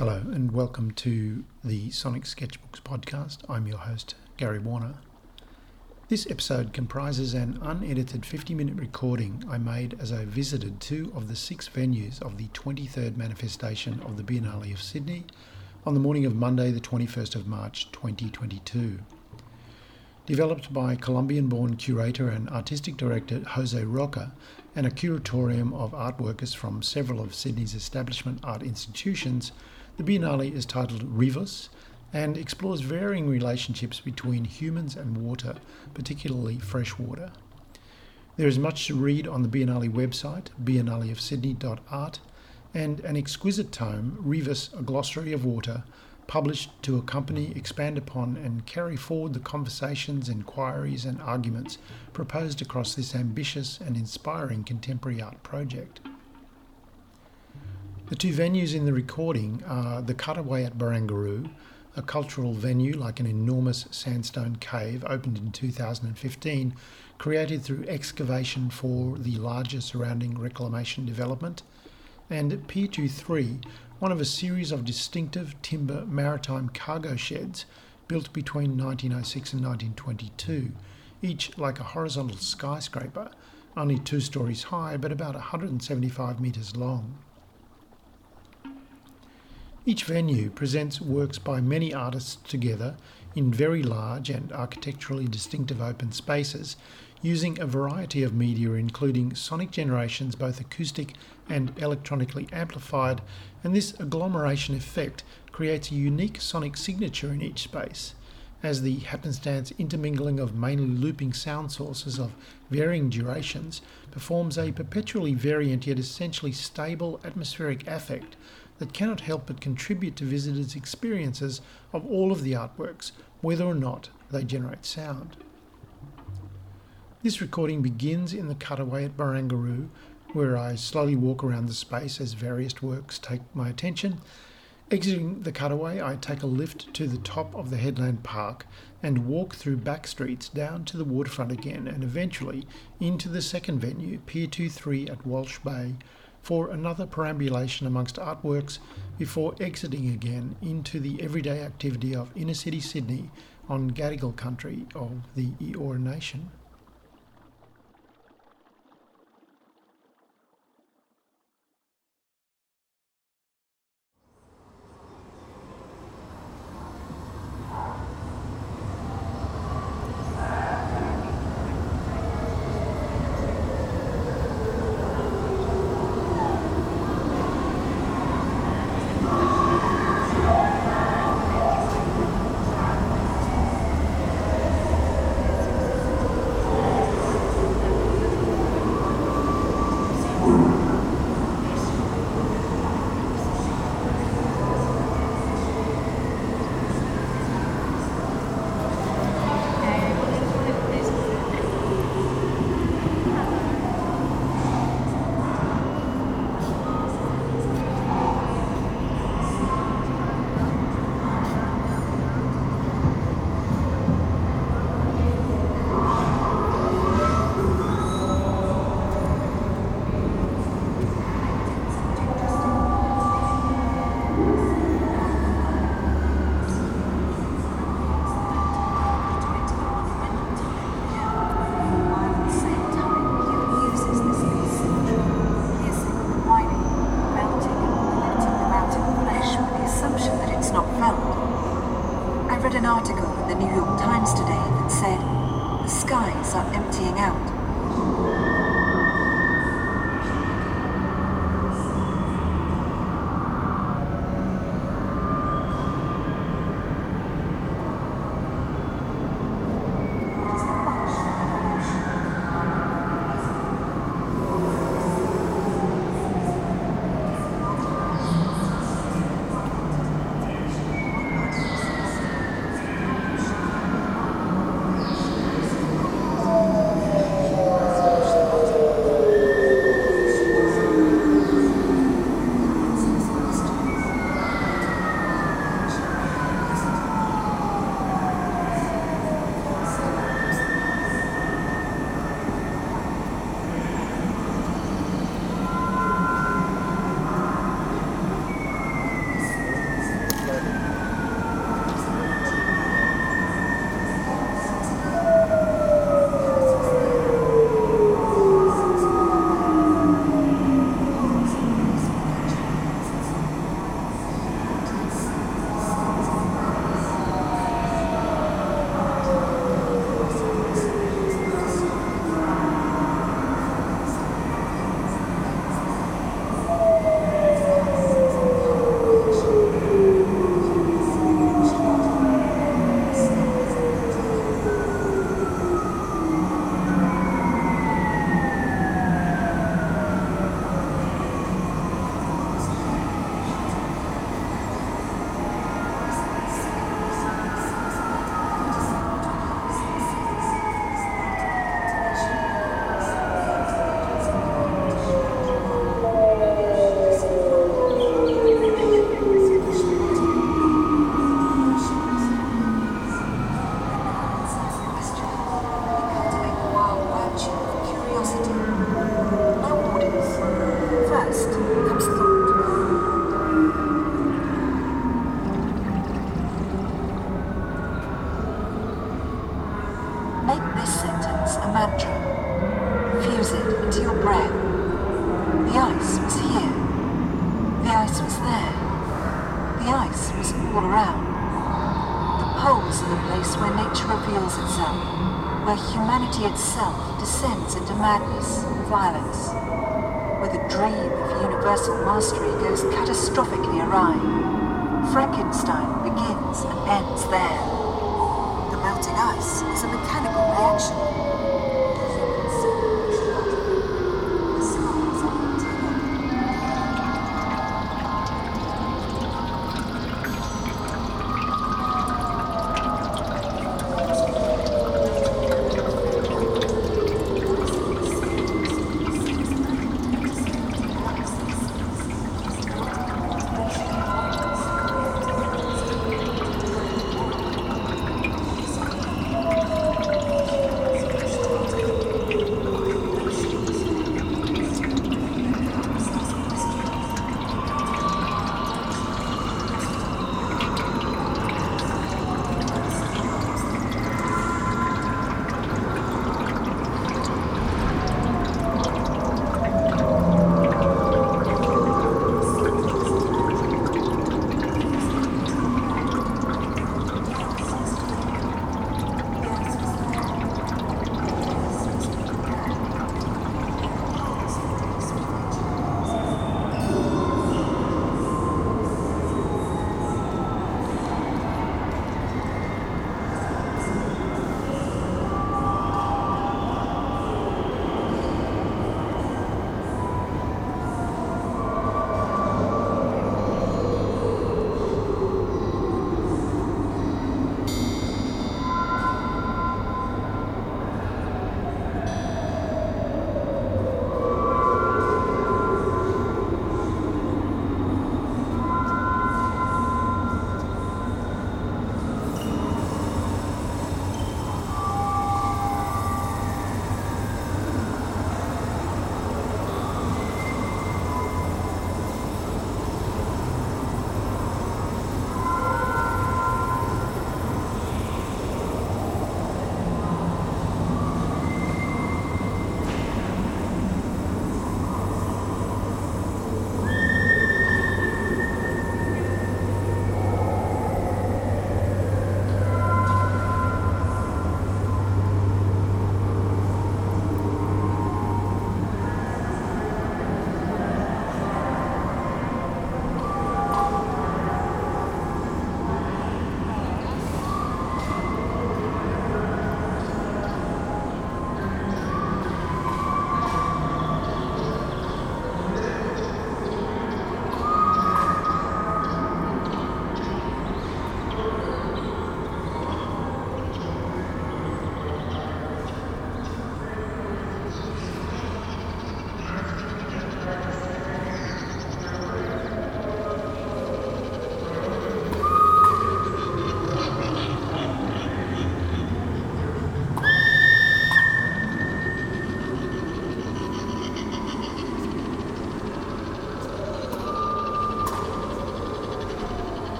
Hello, and welcome to the Sonic Sketchbooks podcast. I'm your host, Gary Warner. This episode comprises an unedited 50 minute recording I made as I visited two of the six venues of the 23rd manifestation of the Biennale of Sydney on the morning of Monday, the 21st of March 2022. Developed by Colombian born curator and artistic director Jose Roca and a curatorium of art workers from several of Sydney's establishment art institutions, the Biennale is titled Rivus and explores varying relationships between humans and water, particularly fresh water. There is much to read on the Biennale website, biennaleofsydney.art, and an exquisite tome, Rivus, A Glossary of Water, published to accompany, expand upon, and carry forward the conversations, inquiries, and arguments proposed across this ambitious and inspiring contemporary art project. The two venues in the recording are the Cutaway at Barangaroo, a cultural venue like an enormous sandstone cave opened in 2015, created through excavation for the larger surrounding reclamation development, and Pier 23, one of a series of distinctive timber maritime cargo sheds built between 1906 and 1922, each like a horizontal skyscraper, only two stories high but about 175 metres long. Each venue presents works by many artists together in very large and architecturally distinctive open spaces using a variety of media, including sonic generations, both acoustic and electronically amplified, and this agglomeration effect creates a unique sonic signature in each space. As the happenstance intermingling of mainly looping sound sources of varying durations performs a perpetually variant yet essentially stable atmospheric affect that cannot help but contribute to visitors' experiences of all of the artworks, whether or not they generate sound. This recording begins in the cutaway at Barangaroo, where I slowly walk around the space as various works take my attention. Exiting the cutaway, I take a lift to the top of the Headland Park and walk through back streets down to the waterfront again and eventually into the second venue, Pier 23 at Walsh Bay, for another perambulation amongst artworks before exiting again into the everyday activity of inner city Sydney on Gadigal country of the Eora Nation. Humanity itself descends into madness and violence, where the dream of universal mastery goes catastrophically awry. Frankenstein begins and ends there. The melting ice is a mechanical reaction.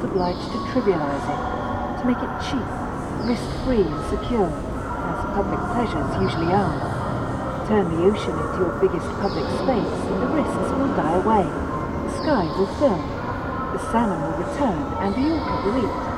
obliged to trivialize it, to make it cheap, risk-free and secure, as public pleasures usually are. Turn the ocean into your biggest public space and the risks will die away. The sky will fill, the salmon will return and the orchid will eat.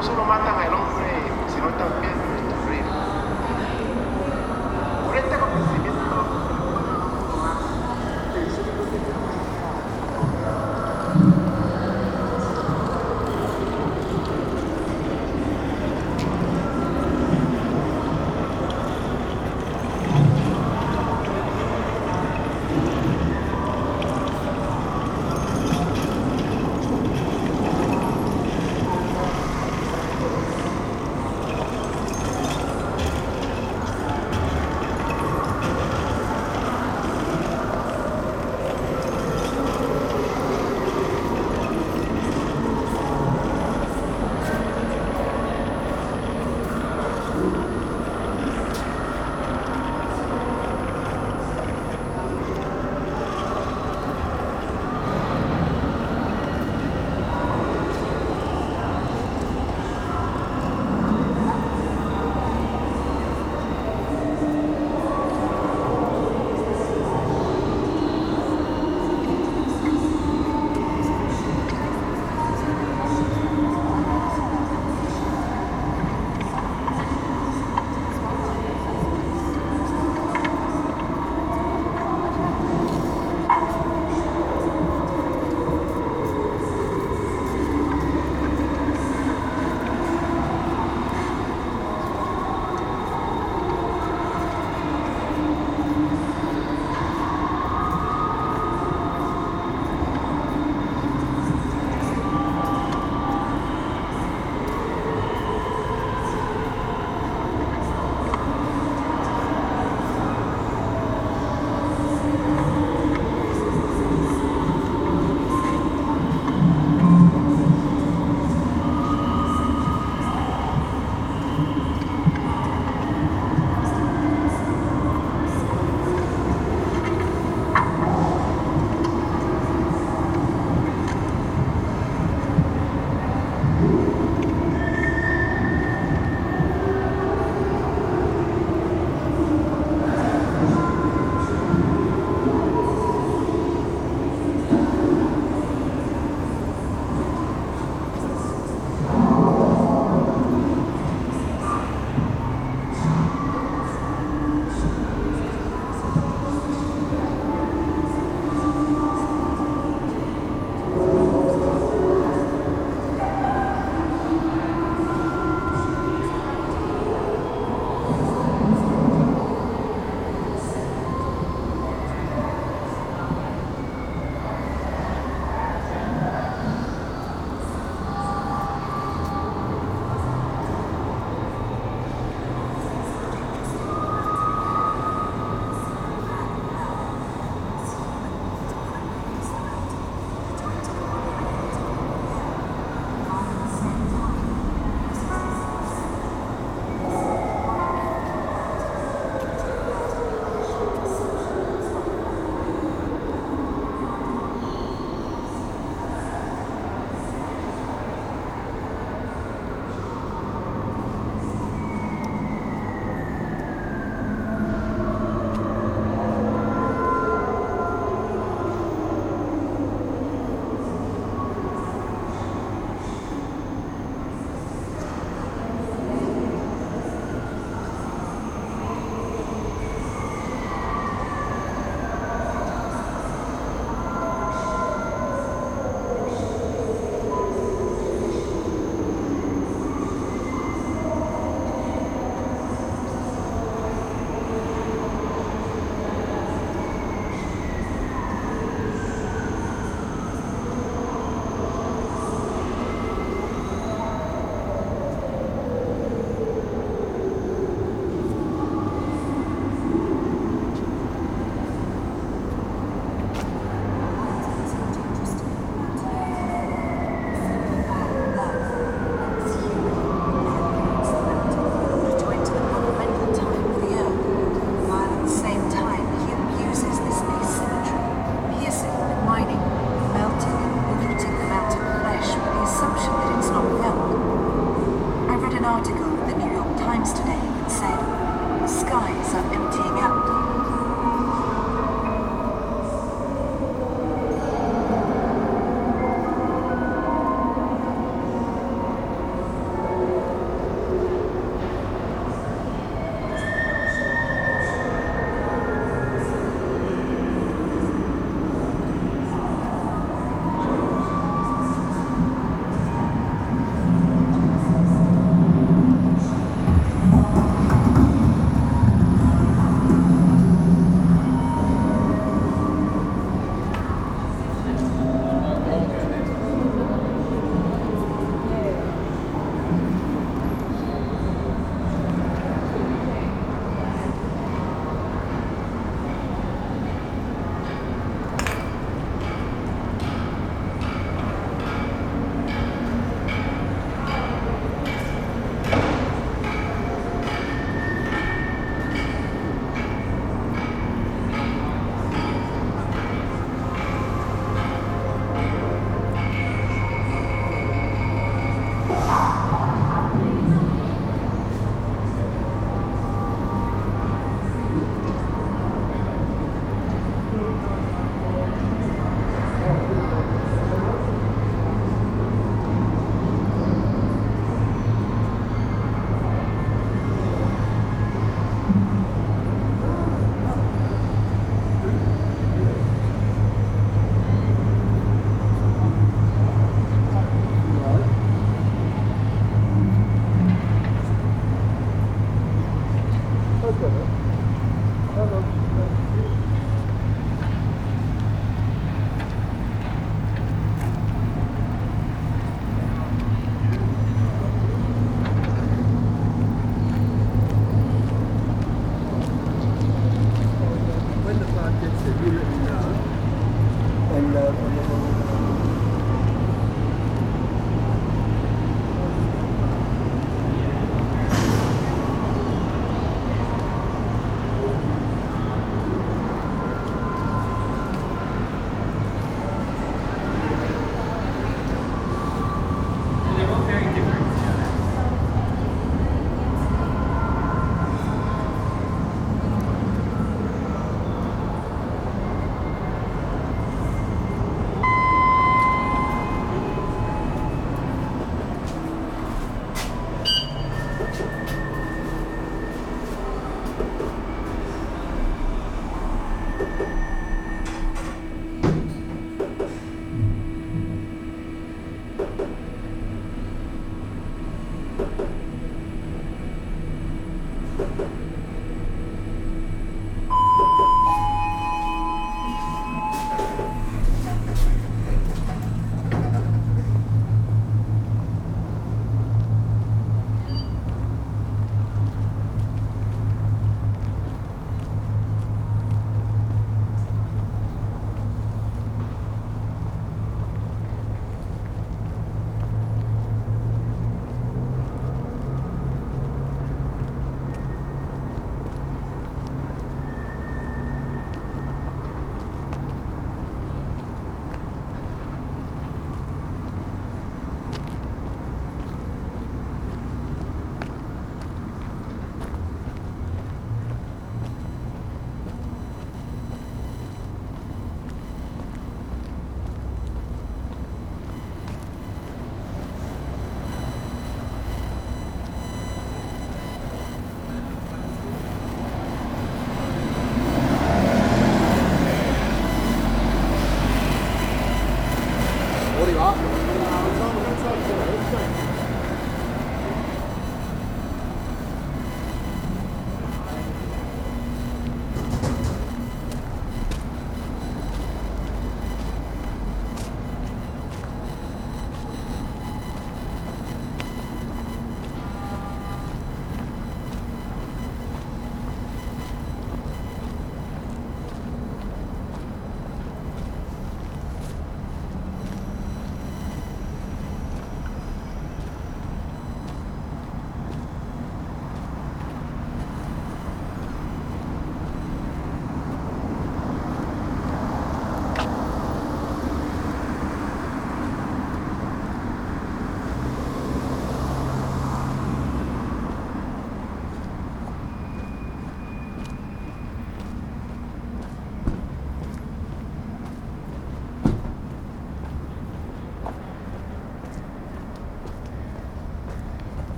no solo matan al hombre, pues, sino también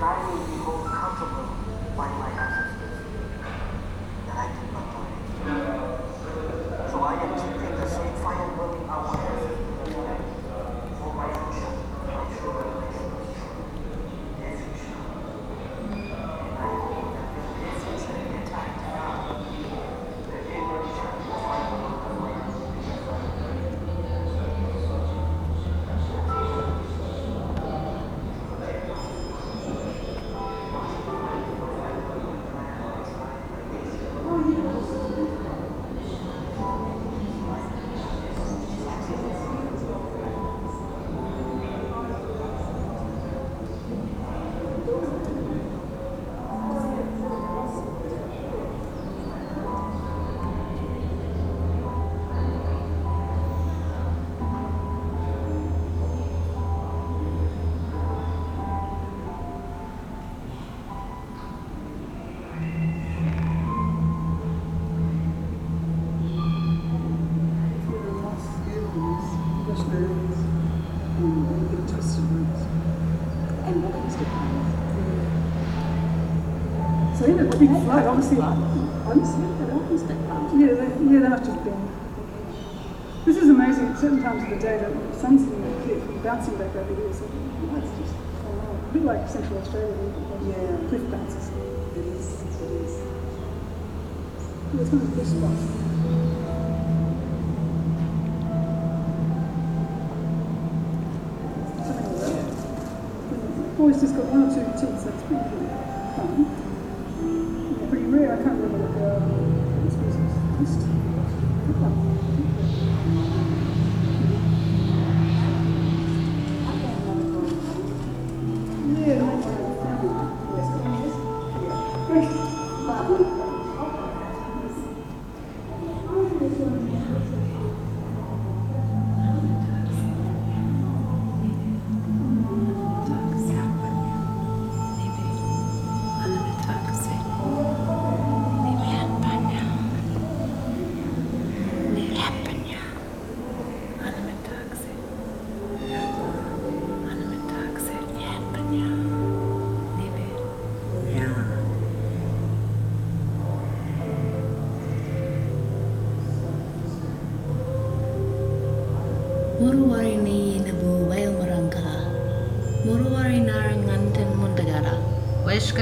mais in a big flood, obviously, honestly, yeah, they, yeah, they must have been. This is amazing. At certain times of the day, that the sun's in the cliff and bouncing back over here. So that's just phenomenal. a bit like Central Australia. Yeah, cliff bounces. It is. It is. It's one of the best spots. Always just got one or two teeth, so it's pretty fun. Yeah,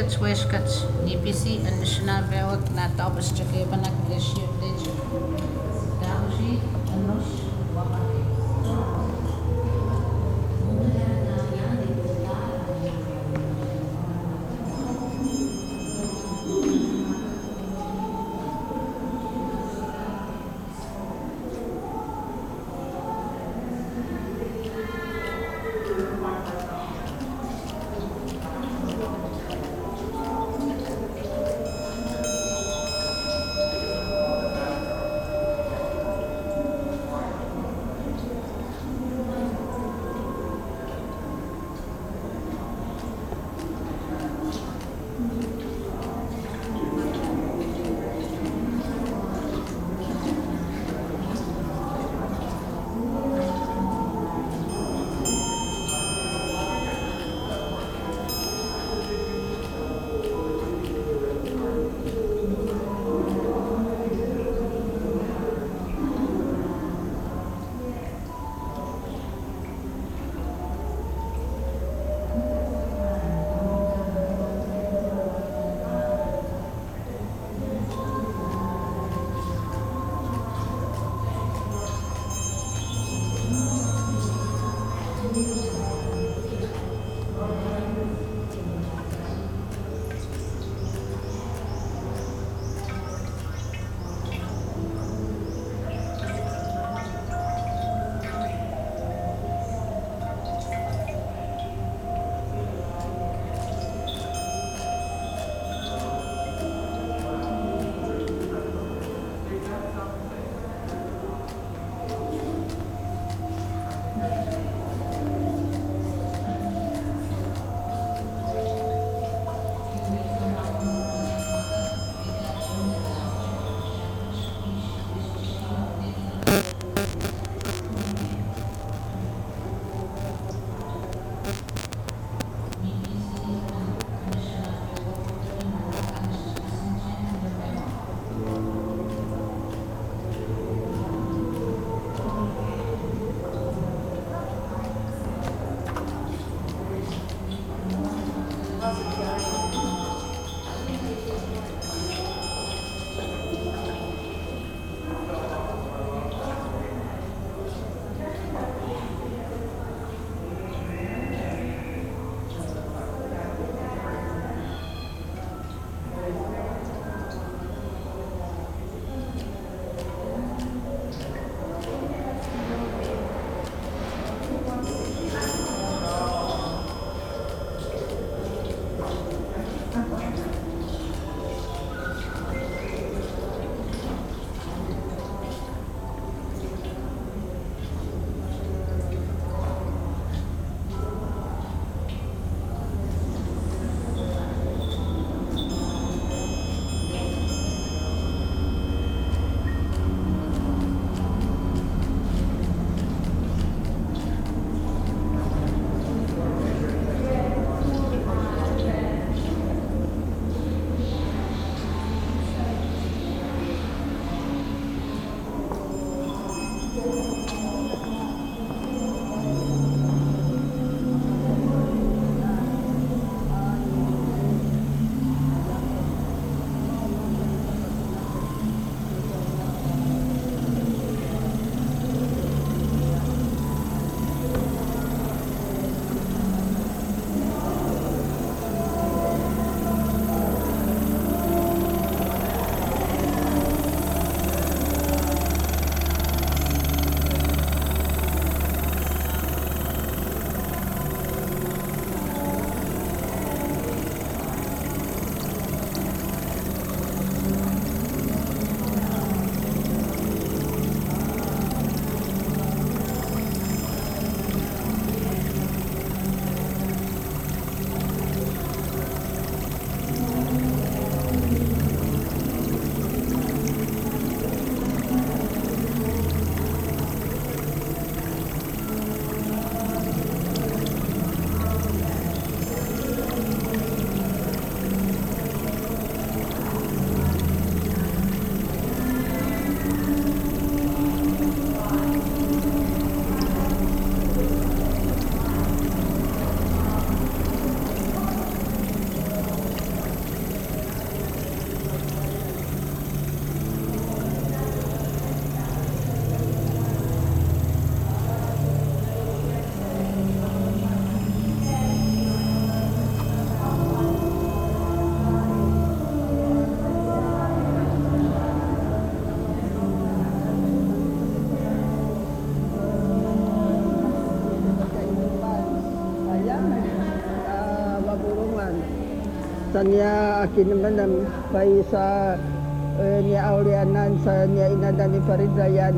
Wiskits, Wiskits, DPC, and Mishnah Beot, Nataw, Mr. Kebanak, bless you. niya akin naman na pay sa eh, uh, niya Aurianan sa niya inada ni Farida yan.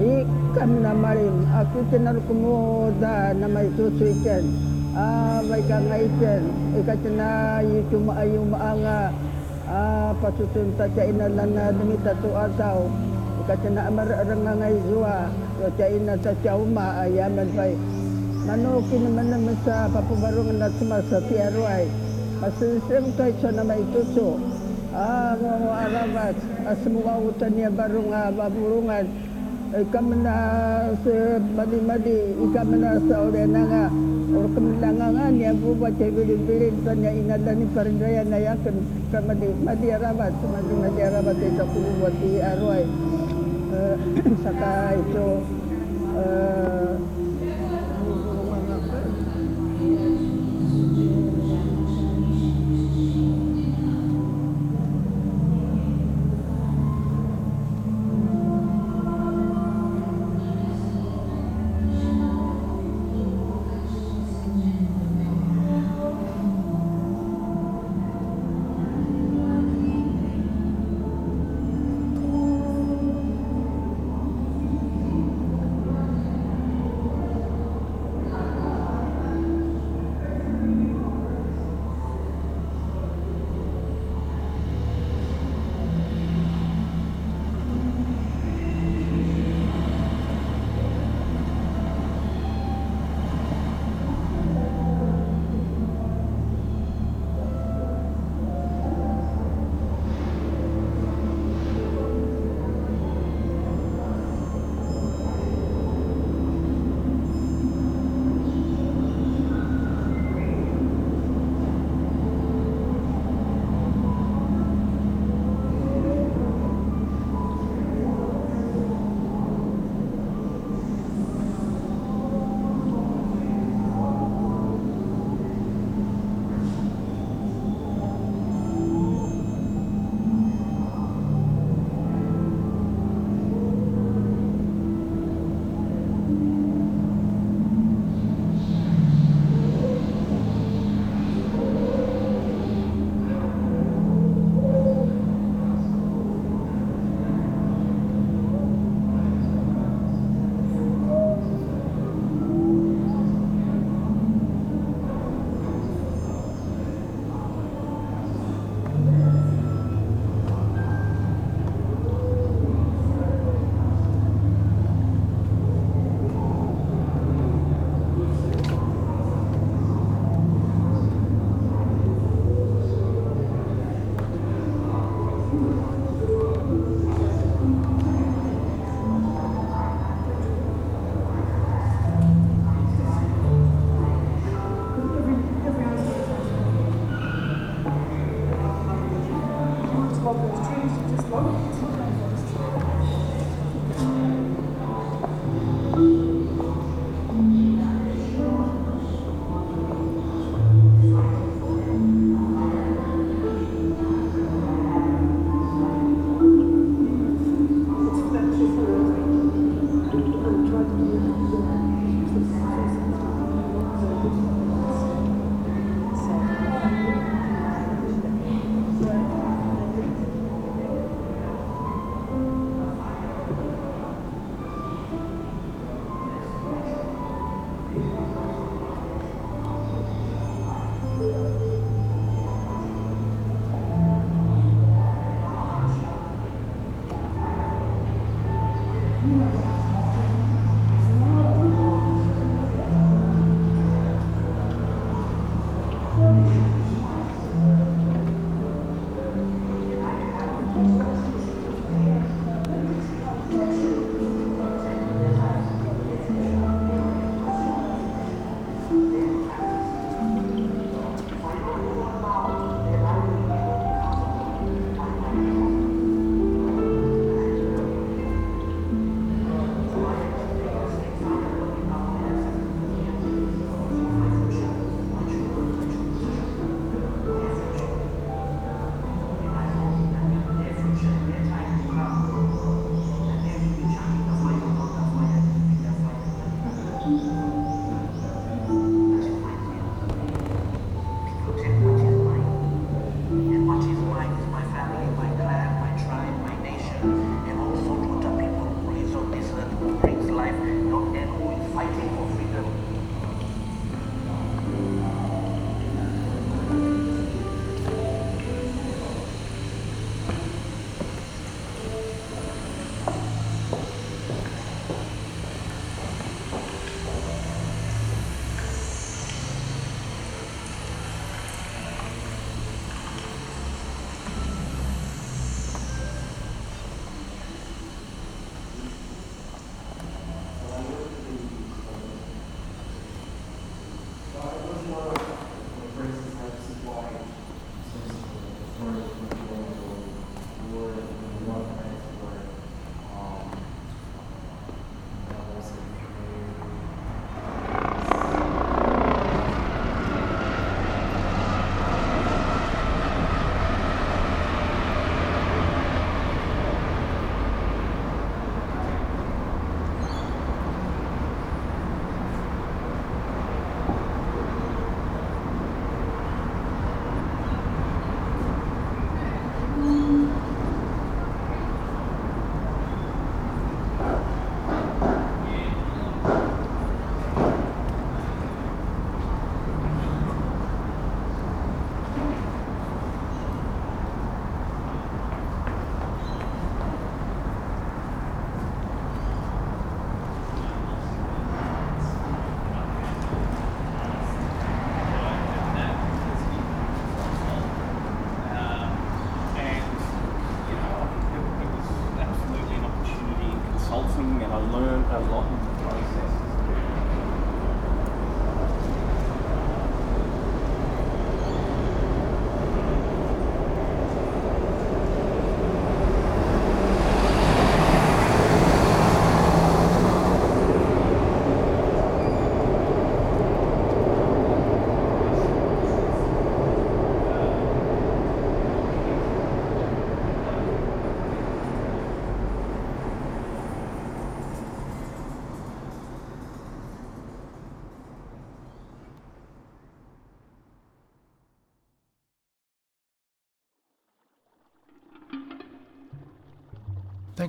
I kami na marim. Ako tinar kumuda na may susuitin. Ah, may kangaitin. Ika eh, tina yung tumaayong. Ah, pasusunta siya inalan na dumita to asaw. Ika eh, tina amarang nga ngay zuwa. So siya inata siya umaayaman pa'y. Manukin naman naman sa papubarungan na sumasa si Arwai. Ah, ya, kay sa na may tuso. Ah, mga arabat. As mga utan niya barong ah, baburungan. Ikaw na sa madi-madi. Ikaw na sa uli na nga. Or kamilangan niya bubat siya bilin-bilin sa niya inala ni Parindraya na yakin. Kamadi, madi arabat. Madi, madi arabat ito kumubuat di aruay. Eh, saka eh,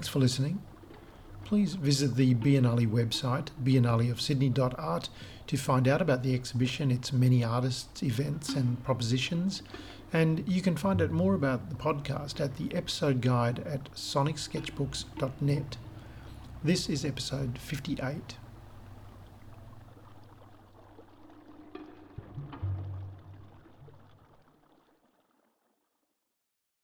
Thanks for listening. Please visit the Biennale website, biennaleofsydney.art, to find out about the exhibition, its many artists, events, and propositions. And you can find out more about the podcast at the episode guide at sonicsketchbooks.net. This is episode 58.